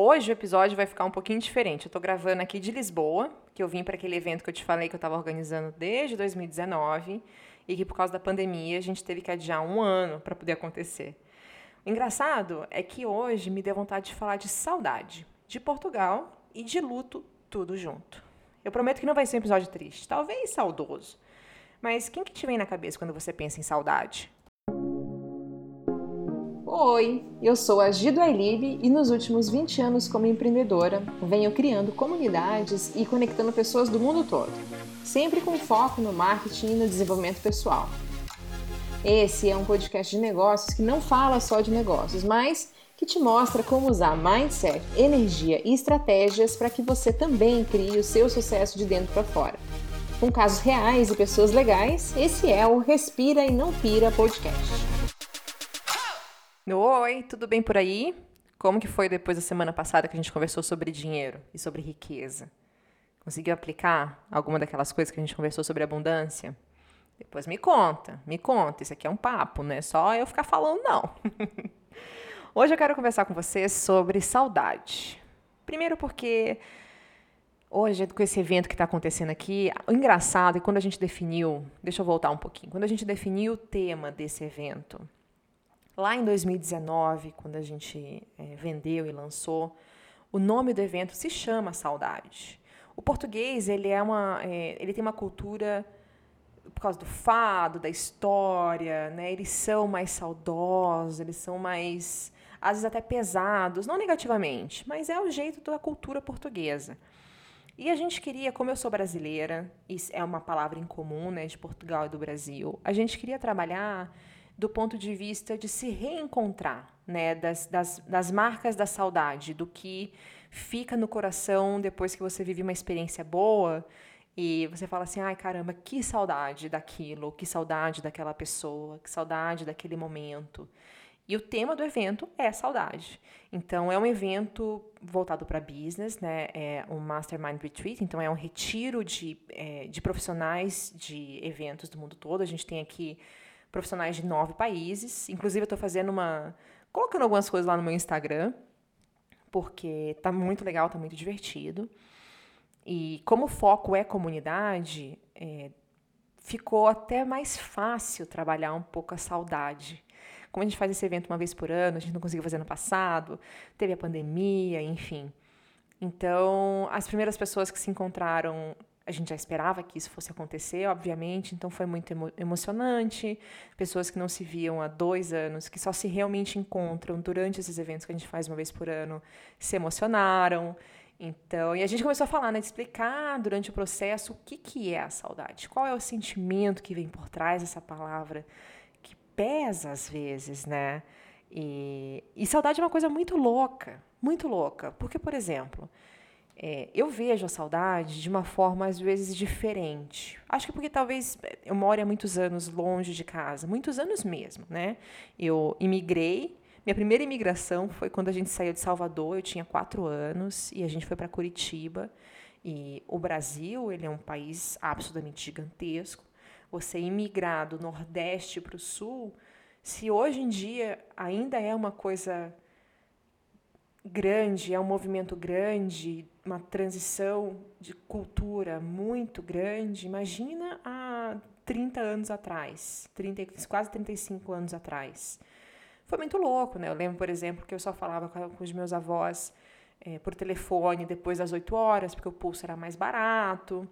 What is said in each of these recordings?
Hoje o episódio vai ficar um pouquinho diferente. Eu tô gravando aqui de Lisboa, que eu vim para aquele evento que eu te falei que eu estava organizando desde 2019 e que por causa da pandemia a gente teve que adiar um ano para poder acontecer. O engraçado é que hoje me deu vontade de falar de saudade, de Portugal e de luto, tudo junto. Eu prometo que não vai ser um episódio triste, talvez saudoso. Mas quem que te vem na cabeça quando você pensa em saudade? Oi, eu sou a Gido Ailib e nos últimos 20 anos como empreendedora venho criando comunidades e conectando pessoas do mundo todo, sempre com foco no marketing e no desenvolvimento pessoal. Esse é um podcast de negócios que não fala só de negócios, mas que te mostra como usar mindset, energia e estratégias para que você também crie o seu sucesso de dentro para fora. Com casos reais e pessoas legais, esse é o Respira e Não Pira podcast. Oi, tudo bem por aí? Como que foi depois da semana passada que a gente conversou sobre dinheiro e sobre riqueza? Conseguiu aplicar alguma daquelas coisas que a gente conversou sobre abundância? Depois me conta, me conta. Isso aqui é um papo, não é só eu ficar falando, não. Hoje eu quero conversar com você sobre saudade. Primeiro porque hoje, com esse evento que está acontecendo aqui, o engraçado é quando a gente definiu, deixa eu voltar um pouquinho, quando a gente definiu o tema desse evento, Lá em 2019, quando a gente é, vendeu e lançou, o nome do evento se chama Saudade. O português ele é uma, é, ele tem uma cultura por causa do fado, da história, né? Eles são mais saudosos, eles são mais, às vezes até pesados, não negativamente, mas é o jeito da cultura portuguesa. E a gente queria, como eu sou brasileira, isso é uma palavra em comum, né, de Portugal e do Brasil, a gente queria trabalhar do ponto de vista de se reencontrar, né, das, das, das marcas da saudade, do que fica no coração depois que você vive uma experiência boa e você fala assim, ai caramba, que saudade daquilo, que saudade daquela pessoa, que saudade daquele momento. E o tema do evento é saudade. Então, é um evento voltado para business, né? É um Mastermind Retreat, então é um retiro de, é, de profissionais de eventos do mundo todo. A gente tem aqui profissionais de nove países. Inclusive, eu estou fazendo uma. colocando algumas coisas lá no meu Instagram, porque tá muito legal, tá muito divertido. E como o foco é comunidade, é, ficou até mais fácil trabalhar um pouco a saudade. Como a gente faz esse evento uma vez por ano, a gente não conseguiu fazer no passado, teve a pandemia, enfim. Então, as primeiras pessoas que se encontraram a gente já esperava que isso fosse acontecer, obviamente, então foi muito emo emocionante. Pessoas que não se viam há dois anos, que só se realmente encontram durante esses eventos que a gente faz uma vez por ano, se emocionaram. Então, e a gente começou a falar, né, de explicar durante o processo o que, que é a saudade, qual é o sentimento que vem por trás dessa palavra, que pesa às vezes, né? E, e saudade é uma coisa muito louca, muito louca. Porque, por exemplo, é, eu vejo a saudade de uma forma, às vezes, diferente. Acho que porque talvez eu moro há muitos anos longe de casa, muitos anos mesmo, né? Eu imigrei. Minha primeira imigração foi quando a gente saiu de Salvador, eu tinha quatro anos, e a gente foi para Curitiba. E o Brasil, ele é um país absolutamente gigantesco. Você imigrar do Nordeste para o Sul, se hoje em dia ainda é uma coisa grande, é um movimento grande, uma transição de cultura muito grande. Imagina há 30 anos atrás, 30, quase 35 anos atrás. Foi muito louco, né? Eu lembro, por exemplo, que eu só falava com os meus avós é, por telefone depois das 8 horas, porque o pulso era mais barato.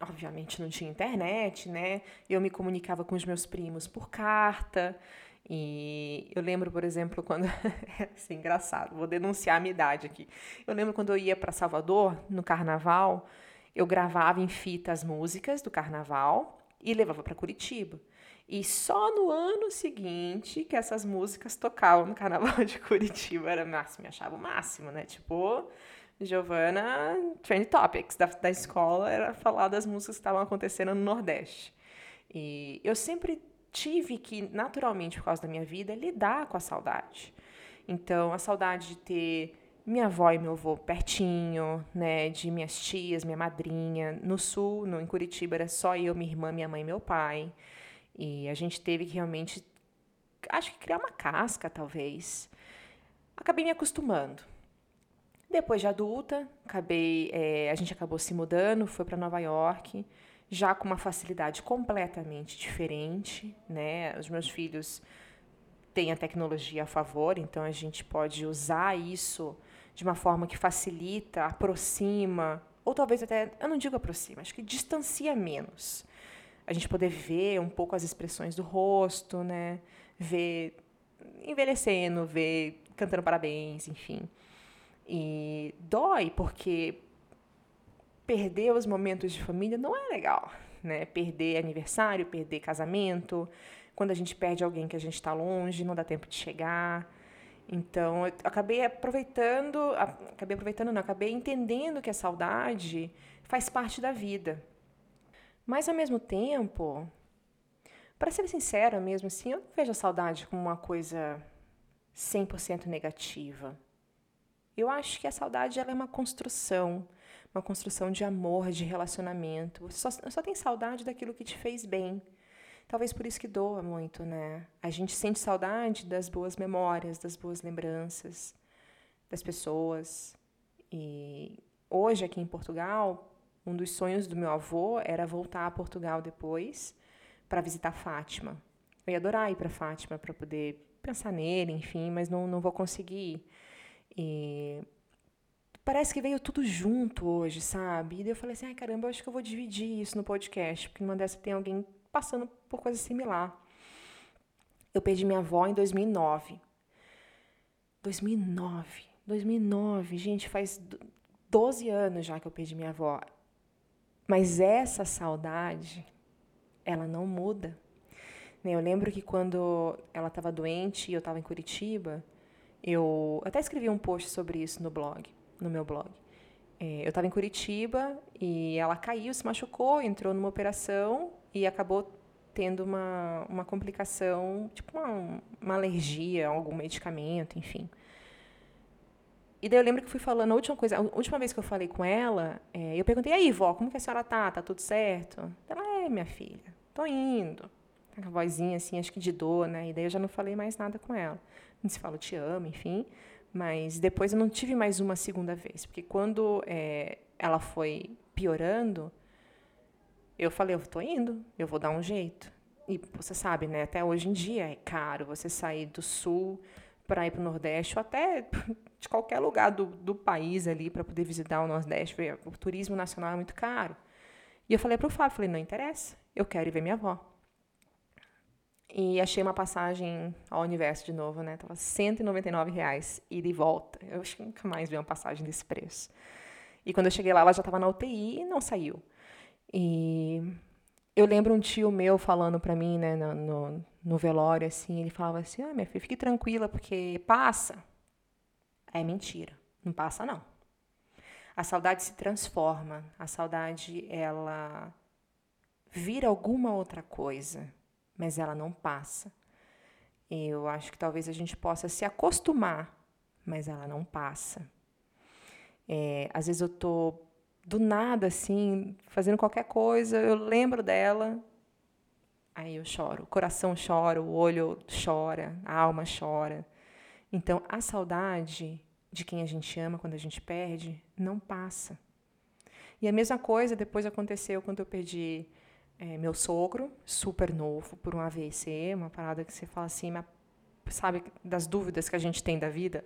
Obviamente não tinha internet, né? Eu me comunicava com os meus primos por carta. E eu lembro, por exemplo, quando. é engraçado, vou denunciar a minha idade aqui. Eu lembro quando eu ia para Salvador, no carnaval, eu gravava em fita as músicas do carnaval e levava para Curitiba. E só no ano seguinte que essas músicas tocavam no carnaval de Curitiba. Era máximo, me achava o máximo, né? Tipo, Giovana, Trend Topics da, da escola era falar das músicas que estavam acontecendo no Nordeste. E eu sempre tive que, naturalmente, por causa da minha vida, lidar com a saudade. Então, a saudade de ter minha avó e meu avô pertinho, né, de minhas tias, minha madrinha. No sul, no, em Curitiba, era só eu, minha irmã, minha mãe e meu pai. E a gente teve que realmente, acho que criar uma casca, talvez. Acabei me acostumando. Depois de adulta, acabei, é, a gente acabou se mudando, foi para Nova York, já com uma facilidade completamente diferente, né? Os meus filhos têm a tecnologia a favor, então a gente pode usar isso de uma forma que facilita, aproxima, ou talvez até, eu não digo aproxima, acho que distancia menos. A gente poder ver um pouco as expressões do rosto, né? Ver envelhecendo, ver cantando parabéns, enfim. E dói porque perder os momentos de família não é legal, né? Perder aniversário, perder casamento, quando a gente perde alguém que a gente está longe, não dá tempo de chegar. Então, eu acabei aproveitando, acabei aproveitando, não, acabei entendendo que a saudade faz parte da vida. Mas ao mesmo tempo, para ser sincera mesmo assim, eu não vejo a saudade como uma coisa 100% negativa. Eu acho que a saudade ela é uma construção, uma construção de amor, de relacionamento. Você só, só tem saudade daquilo que te fez bem. Talvez por isso que doa muito, né? A gente sente saudade das boas memórias, das boas lembranças, das pessoas. E hoje, aqui em Portugal, um dos sonhos do meu avô era voltar a Portugal depois para visitar Fátima. Eu ia adorar ir para Fátima para poder pensar nele, enfim, mas não, não vou conseguir ir. E parece que veio tudo junto hoje, sabe? E daí eu falei assim, ai caramba, eu acho que eu vou dividir isso no podcast, porque numa dessa tem alguém passando por coisa similar. Eu perdi minha avó em 2009. 2009. 2009, gente, faz 12 anos já que eu perdi minha avó. Mas essa saudade, ela não muda. Eu lembro que quando ela estava doente e eu estava em Curitiba, eu até escrevi um post sobre isso no blog, no meu blog. É, eu estava em Curitiba e ela caiu, se machucou, entrou numa operação e acabou tendo uma, uma complicação, tipo uma, uma alergia a algum medicamento, enfim. E daí eu lembro que fui falando, a última coisa, a última vez que eu falei com ela, é, eu perguntei, aí, vó, como que a senhora tá? Tá tudo certo? Ela, é, minha filha, tô indo. Com a vozinha assim, acho que de dor, né? E daí eu já não falei mais nada com ela gente se fala, te amo, enfim. Mas depois eu não tive mais uma segunda vez, porque quando é, ela foi piorando, eu falei, eu estou indo, eu vou dar um jeito. E você sabe, né? Até hoje em dia é caro você sair do sul para ir para o Nordeste, ou até de qualquer lugar do, do país ali para poder visitar o Nordeste. O turismo nacional é muito caro. E eu falei para o Fábio, falei, não interessa, eu quero ir ver minha avó. E achei uma passagem ao universo de novo, né? Tava 199 reais, e volta. Eu acho que nunca mais vi uma passagem desse preço. E quando eu cheguei lá, ela já estava na UTI e não saiu. E eu lembro um tio meu falando para mim, né, no, no, no, velório, assim, ele falava assim, ah, minha filha, fique tranquila, porque passa. É mentira, não passa não. A saudade se transforma, a saudade, ela vira alguma outra coisa mas ela não passa. Eu acho que talvez a gente possa se acostumar, mas ela não passa. É, às vezes eu tô do nada assim, fazendo qualquer coisa, eu lembro dela, aí eu choro, o coração chora, o olho chora, a alma chora. Então a saudade de quem a gente ama quando a gente perde não passa. E a mesma coisa depois aconteceu quando eu perdi é, meu sogro, super novo, por um AVC, uma parada que você fala assim, sabe, das dúvidas que a gente tem da vida?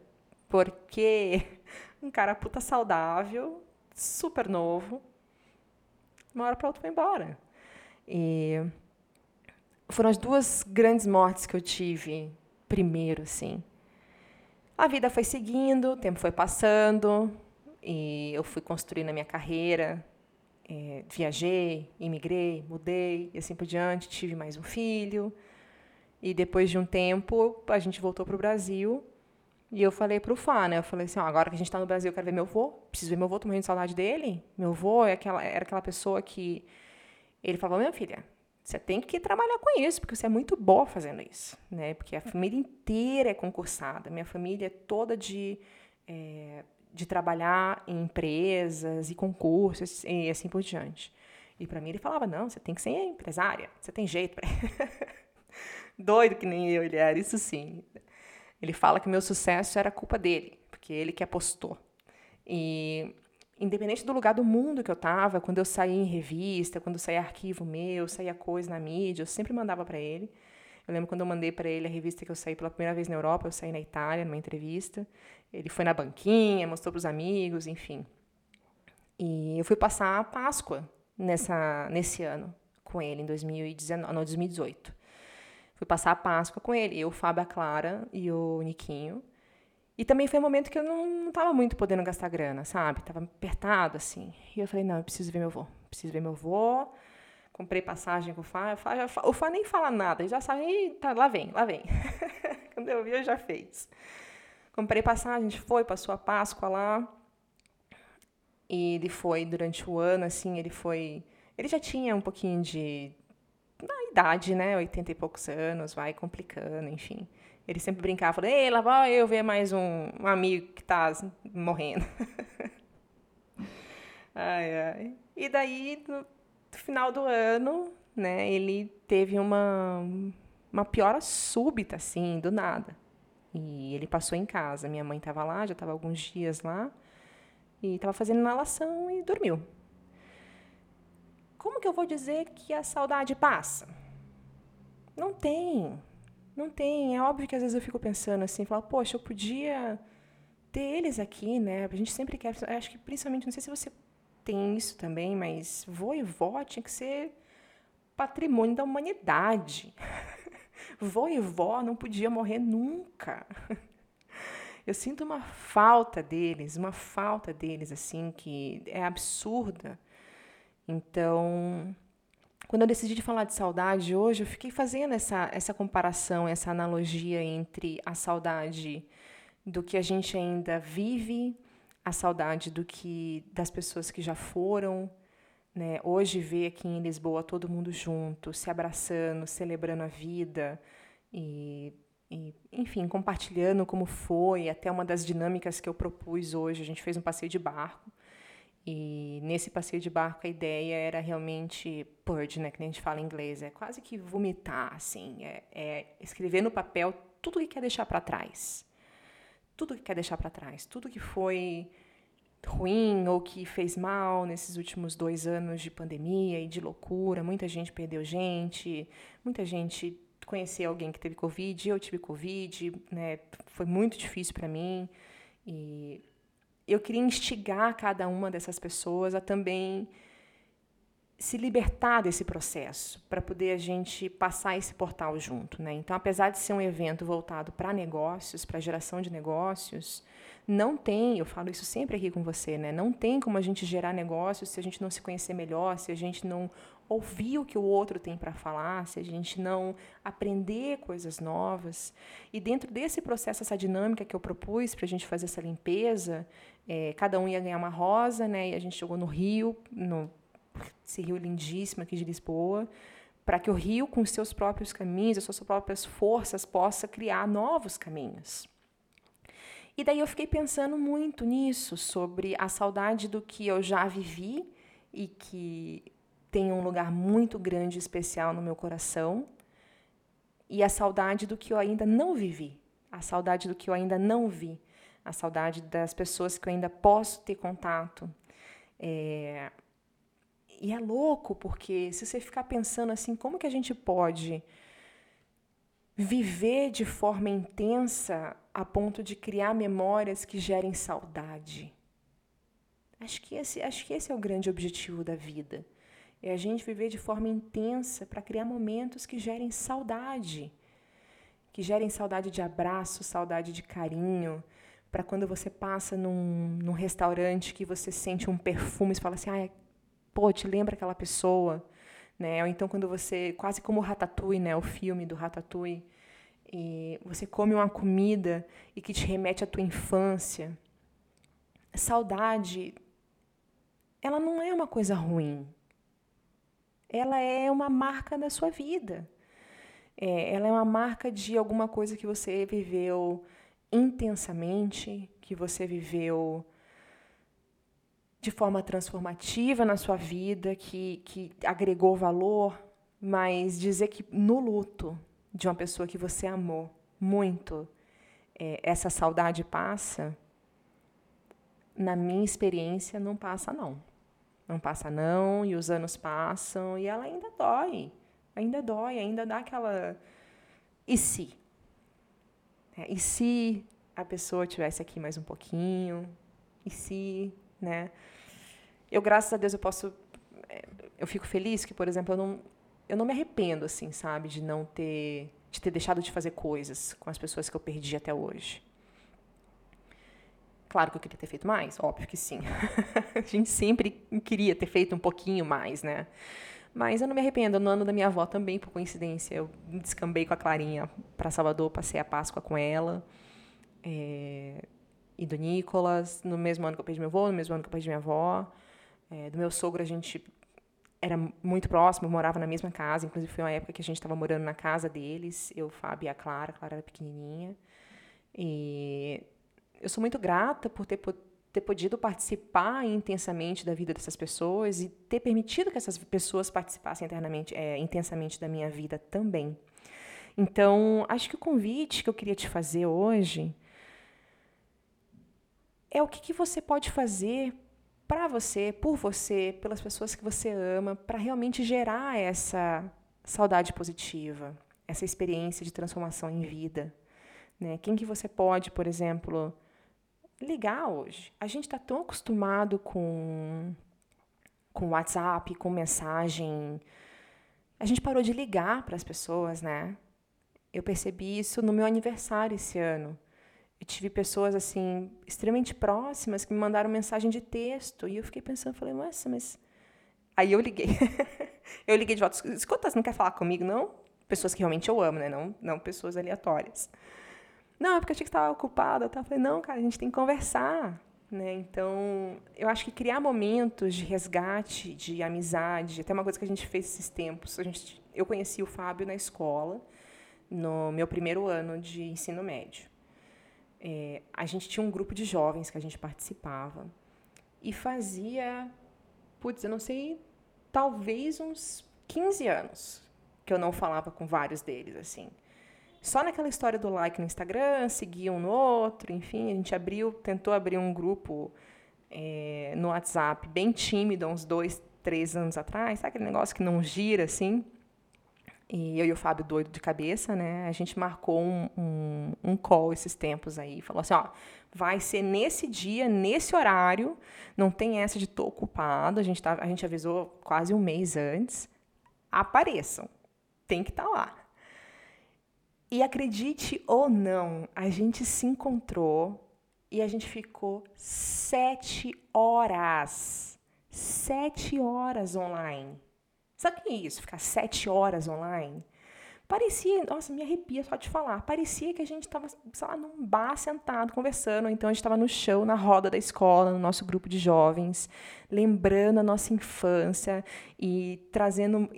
Porque um cara puta saudável, super novo, uma hora para outra foi embora. E foram as duas grandes mortes que eu tive primeiro, assim. A vida foi seguindo, o tempo foi passando, e eu fui construindo a minha carreira, é, viajei, imigrei, mudei e assim por diante, tive mais um filho. E depois de um tempo, a gente voltou para o Brasil. E eu falei para o Fá, né? Eu falei assim, ó, agora que a gente está no Brasil, eu quero ver meu avô. Preciso ver meu avô, tô morrendo de saudade dele. Meu avô é aquela, era aquela pessoa que... Ele falou, minha filha, você tem que trabalhar com isso, porque você é muito boa fazendo isso. Né? Porque a família inteira é concursada. Minha família é toda de... É, de trabalhar em empresas e concursos e assim por diante. E para mim ele falava: não, você tem que ser empresária, você tem jeito. Pra... Doido que nem eu ele era, isso sim. Ele fala que meu sucesso era culpa dele, porque ele que apostou. E independente do lugar do mundo que eu estava, quando eu saía em revista, quando saía arquivo meu, saía coisa na mídia, eu sempre mandava para ele. Eu lembro quando eu mandei para ele a revista que eu saí pela primeira vez na Europa, eu saí na Itália, numa entrevista. Ele foi na banquinha, mostrou para os amigos, enfim. E eu fui passar a Páscoa nessa, nesse ano com ele, em 2019, não, 2018. Fui passar a Páscoa com ele, eu, Fábio, a Clara e o Niquinho. E também foi um momento que eu não estava muito podendo gastar grana, sabe? Tava apertado, assim. E eu falei, não, eu preciso ver meu avô. Preciso ver meu avô. Comprei passagem com o Fá. O Fá, o Fá nem fala nada, ele já sabe, tá, lá vem, lá vem. Quando eu vi, eu já fez. Comprei passagem, a gente foi, passou a Páscoa lá. E ele foi durante o ano, assim, ele foi. Ele já tinha um pouquinho de. Na idade, né? 80 e poucos anos, vai complicando, enfim. Ele sempre brincava, falando, ei, lá vai eu ver mais um, um amigo que tá morrendo. ai, ai. E daí, no final do ano, né, ele teve uma, uma piora súbita, assim, do nada. E ele passou em casa. Minha mãe estava lá, já estava alguns dias lá. E estava fazendo inalação e dormiu. Como que eu vou dizer que a saudade passa? Não tem. Não tem. É óbvio que às vezes eu fico pensando assim, falar, poxa, eu podia ter eles aqui, né? A gente sempre quer. Acho que principalmente, não sei se você tem isso também, mas vô e vó tinha que ser patrimônio da humanidade. vô e vó não podia morrer nunca. Eu sinto uma falta deles, uma falta deles, assim, que é absurda. Então, quando eu decidi de falar de saudade hoje, eu fiquei fazendo essa, essa comparação, essa analogia entre a saudade do que a gente ainda vive, a saudade do que das pessoas que já foram, né? Hoje ver aqui em Lisboa todo mundo junto, se abraçando, celebrando a vida e e, enfim, compartilhando como foi, até uma das dinâmicas que eu propus hoje. A gente fez um passeio de barco. E nesse passeio de barco a ideia era realmente purge, né, que a gente fala em inglês, é quase que vomitar, assim, é, é escrever no papel tudo que quer deixar para trás, tudo que quer deixar para trás, tudo que foi ruim ou que fez mal nesses últimos dois anos de pandemia e de loucura. Muita gente perdeu gente, muita gente conhecer alguém que teve Covid, eu tive Covid, né? Foi muito difícil para mim. E eu queria instigar cada uma dessas pessoas a também se libertar desse processo, para poder a gente passar esse portal junto, né? Então, apesar de ser um evento voltado para negócios, para geração de negócios, não tem, eu falo isso sempre aqui com você, né? Não tem como a gente gerar negócios se a gente não se conhecer melhor, se a gente não ouvir o que o outro tem para falar, se a gente não aprender coisas novas. E dentro desse processo, essa dinâmica que eu propus para a gente fazer essa limpeza, é, cada um ia ganhar uma rosa, né? E a gente chegou no Rio, no esse rio lindíssimo aqui de Lisboa, para que o rio, com seus próprios caminhos, as suas próprias forças, possa criar novos caminhos. E daí eu fiquei pensando muito nisso, sobre a saudade do que eu já vivi e que tem um lugar muito grande e especial no meu coração, e a saudade do que eu ainda não vivi, a saudade do que eu ainda não vi, a saudade das pessoas que eu ainda posso ter contato. É... E é louco, porque se você ficar pensando assim, como que a gente pode viver de forma intensa a ponto de criar memórias que gerem saudade? Acho que esse, acho que esse é o grande objetivo da vida. É a gente viver de forma intensa para criar momentos que gerem saudade. Que gerem saudade de abraço, saudade de carinho. Para quando você passa num, num restaurante que você sente um perfume e fala assim, ah, pô, te lembra aquela pessoa. Né? Ou então quando você, quase como o Ratatouille, né? o filme do Ratatouille, e você come uma comida e que te remete à tua infância. Saudade, ela não é uma coisa ruim ela é uma marca da sua vida. É, ela é uma marca de alguma coisa que você viveu intensamente, que você viveu de forma transformativa na sua vida, que, que agregou valor, mas dizer que no luto de uma pessoa que você amou muito, é, essa saudade passa, na minha experiência, não passa não. Não passa não, e os anos passam, e ela ainda dói. Ainda dói, ainda dá aquela. E se? É, e se a pessoa tivesse aqui mais um pouquinho? E se, né? Eu, graças a Deus, eu posso. É, eu fico feliz que, por exemplo, eu não, eu não me arrependo, assim, sabe, de não ter. de ter deixado de fazer coisas com as pessoas que eu perdi até hoje. Claro que eu queria ter feito mais, óbvio que sim. a gente sempre queria ter feito um pouquinho mais, né? Mas eu não me arrependo. No ano da minha avó também, por coincidência, eu descambei com a Clarinha para Salvador, passei a Páscoa com ela. É, e do Nicolas, no mesmo ano que eu perdi meu avô, no mesmo ano que eu perdi minha avó. É, do meu sogro, a gente era muito próximo, morava na mesma casa. Inclusive, foi uma época que a gente estava morando na casa deles, eu, Fábio e a Clara. A Clara era pequenininha. E eu sou muito grata por ter, ter podido participar intensamente da vida dessas pessoas e ter permitido que essas pessoas participassem internamente, é, intensamente da minha vida também. Então, acho que o convite que eu queria te fazer hoje é o que, que você pode fazer para você, por você, pelas pessoas que você ama, para realmente gerar essa saudade positiva, essa experiência de transformação em vida. Né? Quem que você pode, por exemplo, ligar hoje. A gente está tão acostumado com com WhatsApp, com mensagem. A gente parou de ligar para as pessoas, né? Eu percebi isso no meu aniversário esse ano. Eu tive pessoas assim extremamente próximas que me mandaram mensagem de texto e eu fiquei pensando, falei, nossa, mas aí eu liguei. eu liguei de volta. Escuta, você não quer falar comigo, não? Pessoas que realmente eu amo, né? Não, não pessoas aleatórias. Não, é porque eu achei que estava ocupada. Tá? Eu falei, não, cara, a gente tem que conversar. Né? Então, eu acho que criar momentos de resgate, de amizade, até uma coisa que a gente fez esses tempos. A gente, eu conheci o Fábio na escola, no meu primeiro ano de ensino médio. É, a gente tinha um grupo de jovens que a gente participava e fazia, putz, eu não sei, talvez uns 15 anos que eu não falava com vários deles, assim só naquela história do like no Instagram, seguia um no outro, enfim, a gente abriu, tentou abrir um grupo é, no WhatsApp bem tímido, uns dois, três anos atrás, sabe aquele negócio que não gira assim? E eu e o Fábio doido de cabeça, né? A gente marcou um, um, um call esses tempos aí, falou assim, ó, vai ser nesse dia, nesse horário, não tem essa de tô ocupado, a gente, tá, a gente avisou quase um mês antes, apareçam, tem que estar tá lá. E acredite ou não, a gente se encontrou e a gente ficou sete horas. Sete horas online. Sabe o que é isso? Ficar sete horas online? Parecia, nossa, me arrepia só de falar. Parecia que a gente estava, sei lá, num bar sentado conversando, ou então a gente estava no chão, na roda da escola, no nosso grupo de jovens, lembrando a nossa infância e trazendo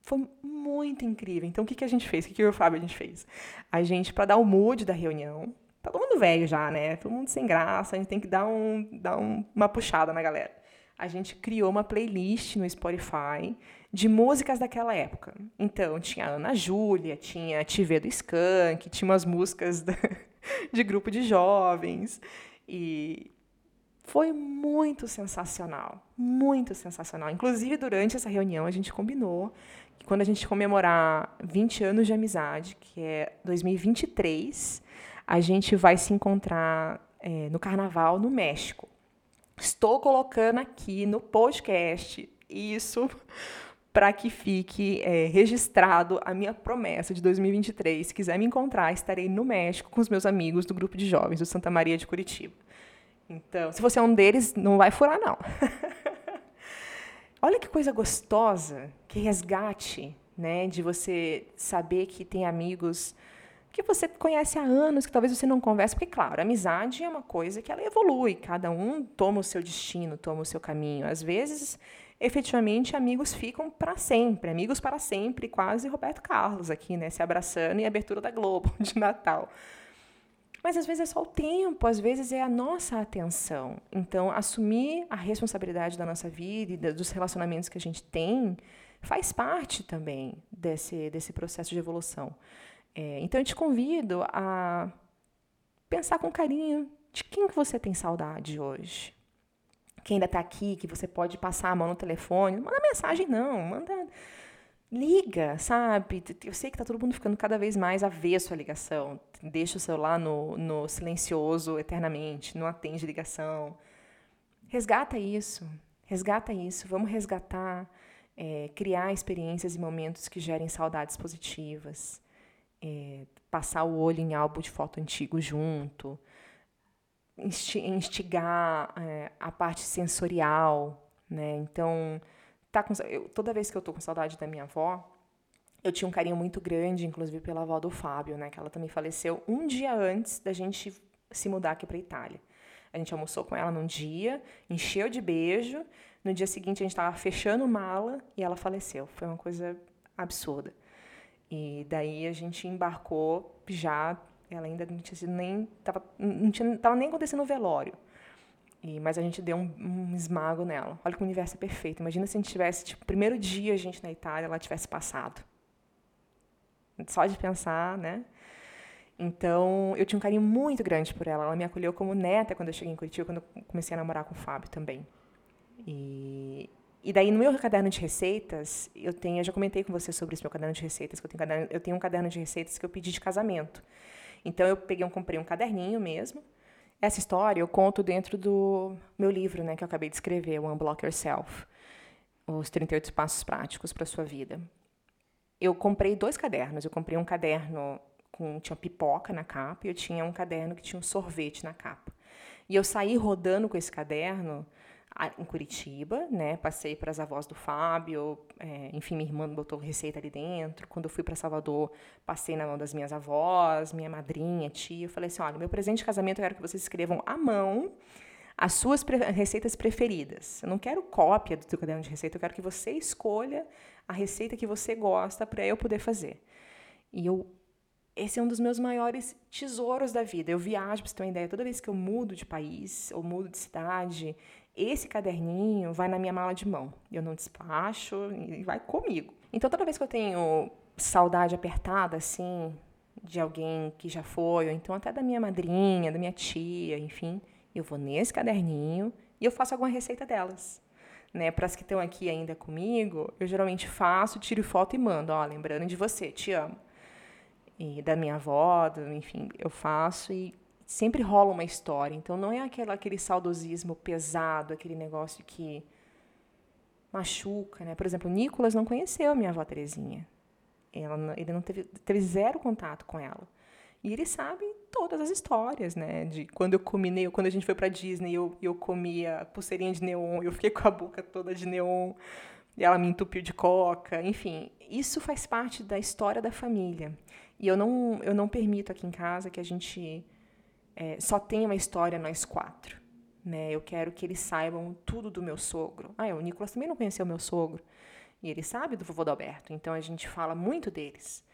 foi muito incrível. Então, o que, que a gente fez? O que, que eu e o Fábio a gente fez? A gente, para dar o mood da reunião, tá todo mundo velho já, né? Todo mundo sem graça, a gente tem que dar, um, dar um, uma puxada na galera. A gente criou uma playlist no Spotify de músicas daquela época. Então, tinha Ana Júlia, tinha Tive do Skank, tinha umas músicas da, de grupo de jovens. E foi muito sensacional, muito sensacional. Inclusive, durante essa reunião, a gente combinou quando a gente comemorar 20 anos de amizade, que é 2023, a gente vai se encontrar é, no Carnaval no México. Estou colocando aqui no podcast isso para que fique é, registrado a minha promessa de 2023. Se quiser me encontrar, estarei no México com os meus amigos do grupo de jovens do Santa Maria de Curitiba. Então, se você é um deles, não vai furar, não. Olha que coisa gostosa, que resgate, né, de você saber que tem amigos que você conhece há anos, que talvez você não converse, porque claro, amizade é uma coisa que ela evolui, cada um toma o seu destino, toma o seu caminho. Às vezes, efetivamente, amigos ficam para sempre, amigos para sempre, quase Roberto Carlos aqui, né, se abraçando em abertura da Globo de Natal. Mas às vezes é só o tempo, às vezes é a nossa atenção. Então, assumir a responsabilidade da nossa vida e dos relacionamentos que a gente tem faz parte também desse, desse processo de evolução. É, então, eu te convido a pensar com carinho de quem que você tem saudade hoje. que ainda está aqui, que você pode passar a mão no telefone, manda mensagem não, manda liga, sabe? Eu sei que tá todo mundo ficando cada vez mais avesso à ligação. Deixa o celular no, no silencioso eternamente, não atende ligação. Resgata isso, resgata isso. Vamos resgatar, é, criar experiências e momentos que gerem saudades positivas. É, passar o olho em álbum de foto antigo junto. Instigar é, a parte sensorial, né? Então, tá com, eu, toda vez que eu tô com saudade da minha avó, eu tinha um carinho muito grande, inclusive pela avó do Fábio, né? Que ela também faleceu um dia antes da gente se mudar aqui para Itália. A gente almoçou com ela num dia, encheu de beijo. No dia seguinte a gente estava fechando mala e ela faleceu. Foi uma coisa absurda. E daí a gente embarcou já, ela ainda não tinha sido nem tava não tinha tava nem acontecendo o velório. E, mas a gente deu um, um, esmago nela. Olha que o universo é perfeito. Imagina se a gente tivesse, tipo, primeiro dia a gente na Itália, ela tivesse passado. Só de pensar, né? Então, eu tinha um carinho muito grande por ela. Ela me acolheu como neta quando eu cheguei em Curitiba, quando eu comecei a namorar com o Fábio também. E, e daí, no meu caderno de receitas, eu tenho, eu já comentei com você sobre esse meu caderno de receitas, que eu tenho, caderno, eu tenho um caderno de receitas que eu pedi de casamento. Então, eu peguei, um, comprei um caderninho mesmo, essa história eu conto dentro do meu livro, né, que eu acabei de escrever, o Unblock Yourself, os 38 passos práticos para sua vida. Eu comprei dois cadernos. Eu comprei um caderno com tinha pipoca na capa e eu tinha um caderno que tinha um sorvete na capa. E eu saí rodando com esse caderno em Curitiba, né? Passei para as avós do Fábio, é, enfim, minha irmã botou receita ali dentro. Quando eu fui para Salvador, passei na mão das minhas avós, minha madrinha, tia. Eu falei assim: olha, meu presente de casamento eu quero que vocês escrevam à mão as suas pre receitas preferidas. Eu não quero cópia do seu caderno de receita, eu quero que você escolha a receita que você gosta para eu poder fazer. E eu esse é um dos meus maiores tesouros da vida. Eu viajo, para você ter uma ideia, toda vez que eu mudo de país ou mudo de cidade, esse caderninho vai na minha mala de mão. Eu não despacho e vai comigo. Então, toda vez que eu tenho saudade apertada, assim, de alguém que já foi, ou então até da minha madrinha, da minha tia, enfim, eu vou nesse caderninho e eu faço alguma receita delas. Né, para as que estão aqui ainda comigo, eu geralmente faço, tiro foto e mando, ó, lembrando de você, te amo. E da minha avó, do, enfim, eu faço e sempre rola uma história. Então não é aquela, aquele saudosismo pesado, aquele negócio que machuca, né? Por exemplo, o Nicolas não conheceu a minha avó Terezinha. Ela, ele não teve, teve zero contato com ela. E ele sabe todas as histórias, né? De quando eu comi neon, quando a gente foi para Disney, eu, eu comia pulseirinha de neon, eu fiquei com a boca toda de neon, e ela me entupiu de coca. Enfim, isso faz parte da história da família. E eu não, eu não permito aqui em casa que a gente é, só tem uma história nós quatro. Né? Eu quero que eles saibam tudo do meu sogro. Ah, é, o Nicolas também não conheceu meu sogro. E ele sabe do vovô Alberto. Então a gente fala muito deles.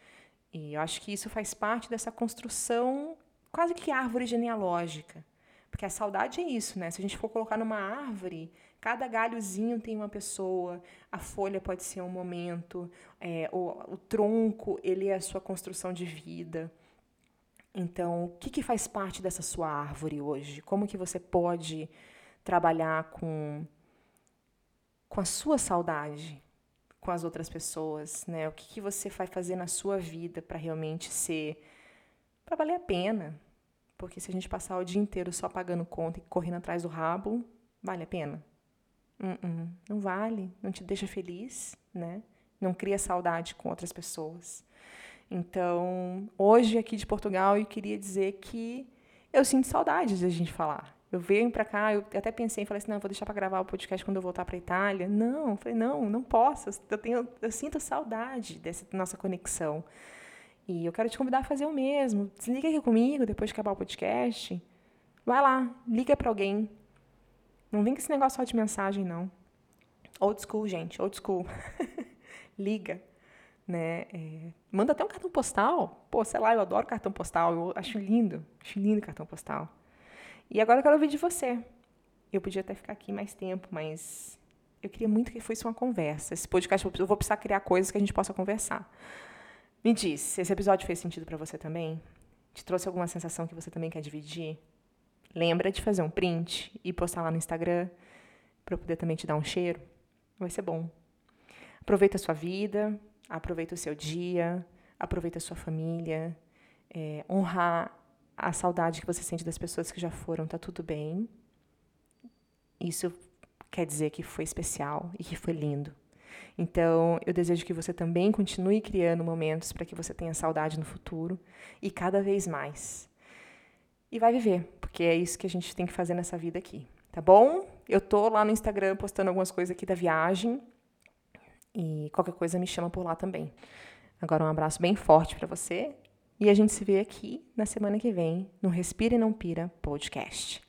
E eu acho que isso faz parte dessa construção, quase que árvore genealógica. Porque a saudade é isso, né? Se a gente for colocar numa árvore, cada galhozinho tem uma pessoa, a folha pode ser um momento, é, o, o tronco, ele é a sua construção de vida. Então, o que, que faz parte dessa sua árvore hoje? Como que você pode trabalhar com, com a sua saudade com as outras pessoas, né? O que, que você vai fazer na sua vida para realmente ser para valer a pena? Porque se a gente passar o dia inteiro só pagando conta e correndo atrás do rabo, vale a pena? Uh -uh, não vale, não te deixa feliz, né? Não cria saudade com outras pessoas. Então, hoje aqui de Portugal, eu queria dizer que eu sinto saudade de a gente falar. Eu venho para cá, eu até pensei, falei assim, não, vou deixar para gravar o podcast quando eu voltar para Itália. Não, falei, não, não posso. Eu tenho, eu sinto saudade dessa nossa conexão. E eu quero te convidar a fazer o mesmo. Desliga aqui comigo depois de acabar o podcast. Vai lá, liga para alguém. Não vem com esse negócio só de mensagem, não. Old school, gente, old school. liga né? É, manda até um cartão postal. Pô, sei lá, eu adoro cartão postal, eu acho lindo, acho lindo cartão postal. E agora eu quero ouvir de você. Eu podia até ficar aqui mais tempo, mas eu queria muito que fosse uma conversa. Esse podcast eu vou precisar criar coisas que a gente possa conversar. Me diz, se esse episódio fez sentido para você também? Te trouxe alguma sensação que você também quer dividir? Lembra de fazer um print e postar lá no Instagram. para eu poder também te dar um cheiro, vai ser bom. Aproveita a sua vida, aproveita o seu dia, aproveita a sua família, é, honrar a saudade que você sente das pessoas que já foram, tá tudo bem. Isso quer dizer que foi especial e que foi lindo. Então, eu desejo que você também continue criando momentos para que você tenha saudade no futuro e cada vez mais. E vai viver, porque é isso que a gente tem que fazer nessa vida aqui, tá bom? Eu tô lá no Instagram postando algumas coisas aqui da viagem e qualquer coisa me chama por lá também. Agora um abraço bem forte para você e a gente se vê aqui na semana que vem no Respira e Não Pira podcast.